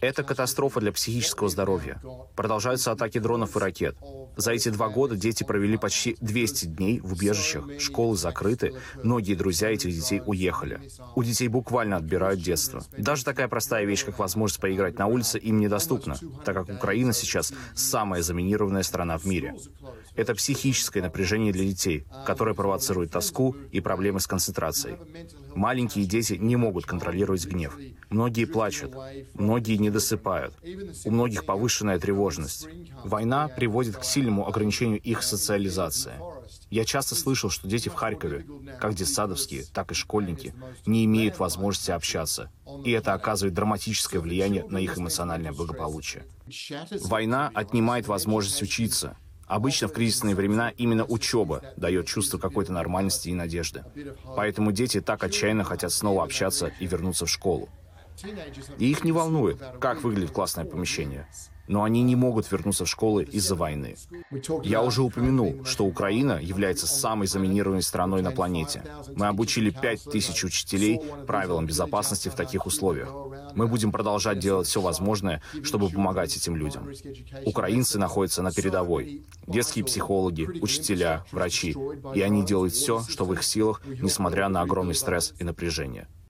Это катастрофа для психического здоровья. Продолжаются атаки дронов и ракет. За эти два года дети провели почти 200 дней в убежищах, школы закрыты, многие друзья этих детей уехали. У детей буквально отбирают детство. Даже такая простая вещь, как возможность поиграть на улице, им недоступна, так как Украина сейчас самая заминированная страна в мире. Это психическое напряжение для детей, которое провоцирует тоску и проблемы с концентрацией. Маленькие дети не могут контролировать гнев. Многие плачут, многие не досыпают. У многих повышенная тревожность. Война приводит к сильному ограничению их социализации. Я часто слышал, что дети в Харькове, как детсадовские, так и школьники, не имеют возможности общаться. И это оказывает драматическое влияние на их эмоциональное благополучие. Война отнимает возможность учиться. Обычно в кризисные времена именно учеба дает чувство какой-то нормальности и надежды. Поэтому дети так отчаянно хотят снова общаться и вернуться в школу. И их не волнует, как выглядит классное помещение но они не могут вернуться в школы из-за войны. Я уже упомянул, что Украина является самой заминированной страной на планете. Мы обучили 5000 учителей правилам безопасности в таких условиях. Мы будем продолжать делать все возможное, чтобы помогать этим людям. Украинцы находятся на передовой. Детские психологи, учителя, врачи. И они делают все, что в их силах, несмотря на огромный стресс и напряжение.